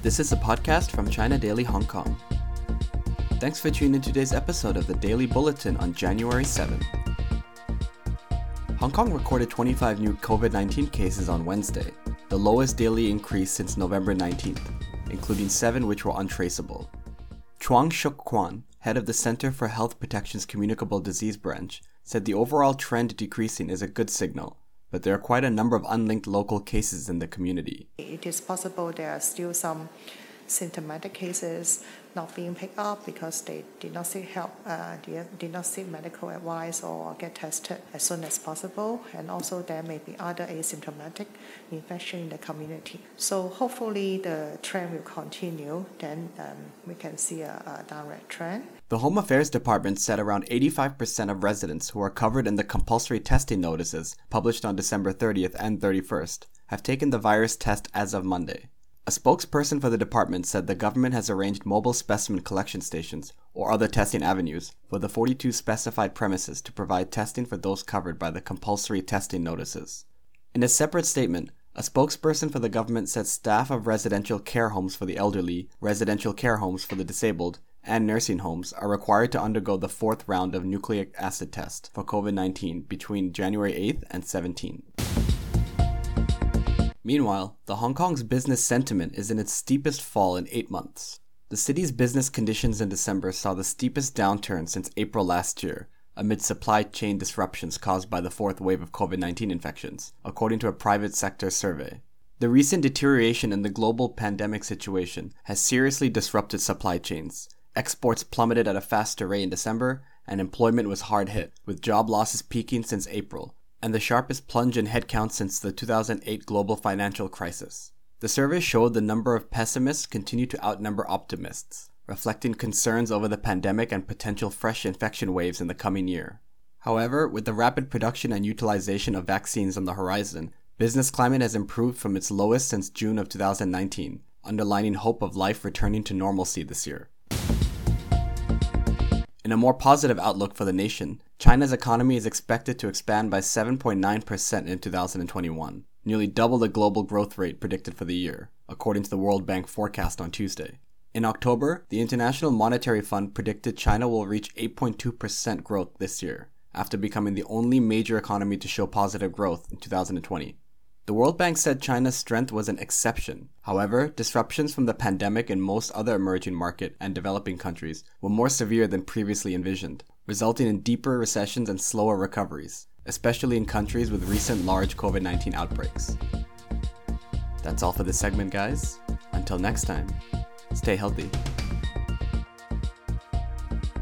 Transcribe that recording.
This is a podcast from China Daily Hong Kong. Thanks for tuning in today's episode of the Daily Bulletin on January 7th. Hong Kong recorded 25 new COVID 19 cases on Wednesday, the lowest daily increase since November 19th, including seven which were untraceable. Chuang Shuk Kwan, head of the Center for Health Protection's Communicable Disease Branch, said the overall trend decreasing is a good signal, but there are quite a number of unlinked local cases in the community. It is possible there are still some symptomatic cases not being picked up because they did not seek help, uh, did not seek medical advice or get tested as soon as possible. And also there may be other asymptomatic infection in the community. So hopefully the trend will continue. Then um, we can see a, a downward trend. The Home Affairs Department said around 85% of residents who are covered in the compulsory testing notices published on December 30th and 31st have taken the virus test as of Monday. A spokesperson for the department said the government has arranged mobile specimen collection stations, or other testing avenues, for the 42 specified premises to provide testing for those covered by the compulsory testing notices. In a separate statement, a spokesperson for the government said staff of residential care homes for the elderly, residential care homes for the disabled, and nursing homes are required to undergo the fourth round of nucleic acid test for COVID 19 between January 8th and 17th. Meanwhile, the Hong Kong's business sentiment is in its steepest fall in eight months. The city's business conditions in December saw the steepest downturn since April last year, amid supply chain disruptions caused by the fourth wave of COVID 19 infections, according to a private sector survey. The recent deterioration in the global pandemic situation has seriously disrupted supply chains. Exports plummeted at a faster rate in December, and employment was hard hit, with job losses peaking since April, and the sharpest plunge in headcount since the 2008 global financial crisis. The survey showed the number of pessimists continue to outnumber optimists, reflecting concerns over the pandemic and potential fresh infection waves in the coming year. However, with the rapid production and utilization of vaccines on the horizon, business climate has improved from its lowest since June of 2019, underlining hope of life returning to normalcy this year. In a more positive outlook for the nation, China's economy is expected to expand by 7.9% in 2021, nearly double the global growth rate predicted for the year, according to the World Bank forecast on Tuesday. In October, the International Monetary Fund predicted China will reach 8.2% growth this year, after becoming the only major economy to show positive growth in 2020. The World Bank said China's strength was an exception. However, disruptions from the pandemic in most other emerging market and developing countries were more severe than previously envisioned, resulting in deeper recessions and slower recoveries, especially in countries with recent large COVID 19 outbreaks. That's all for this segment, guys. Until next time, stay healthy.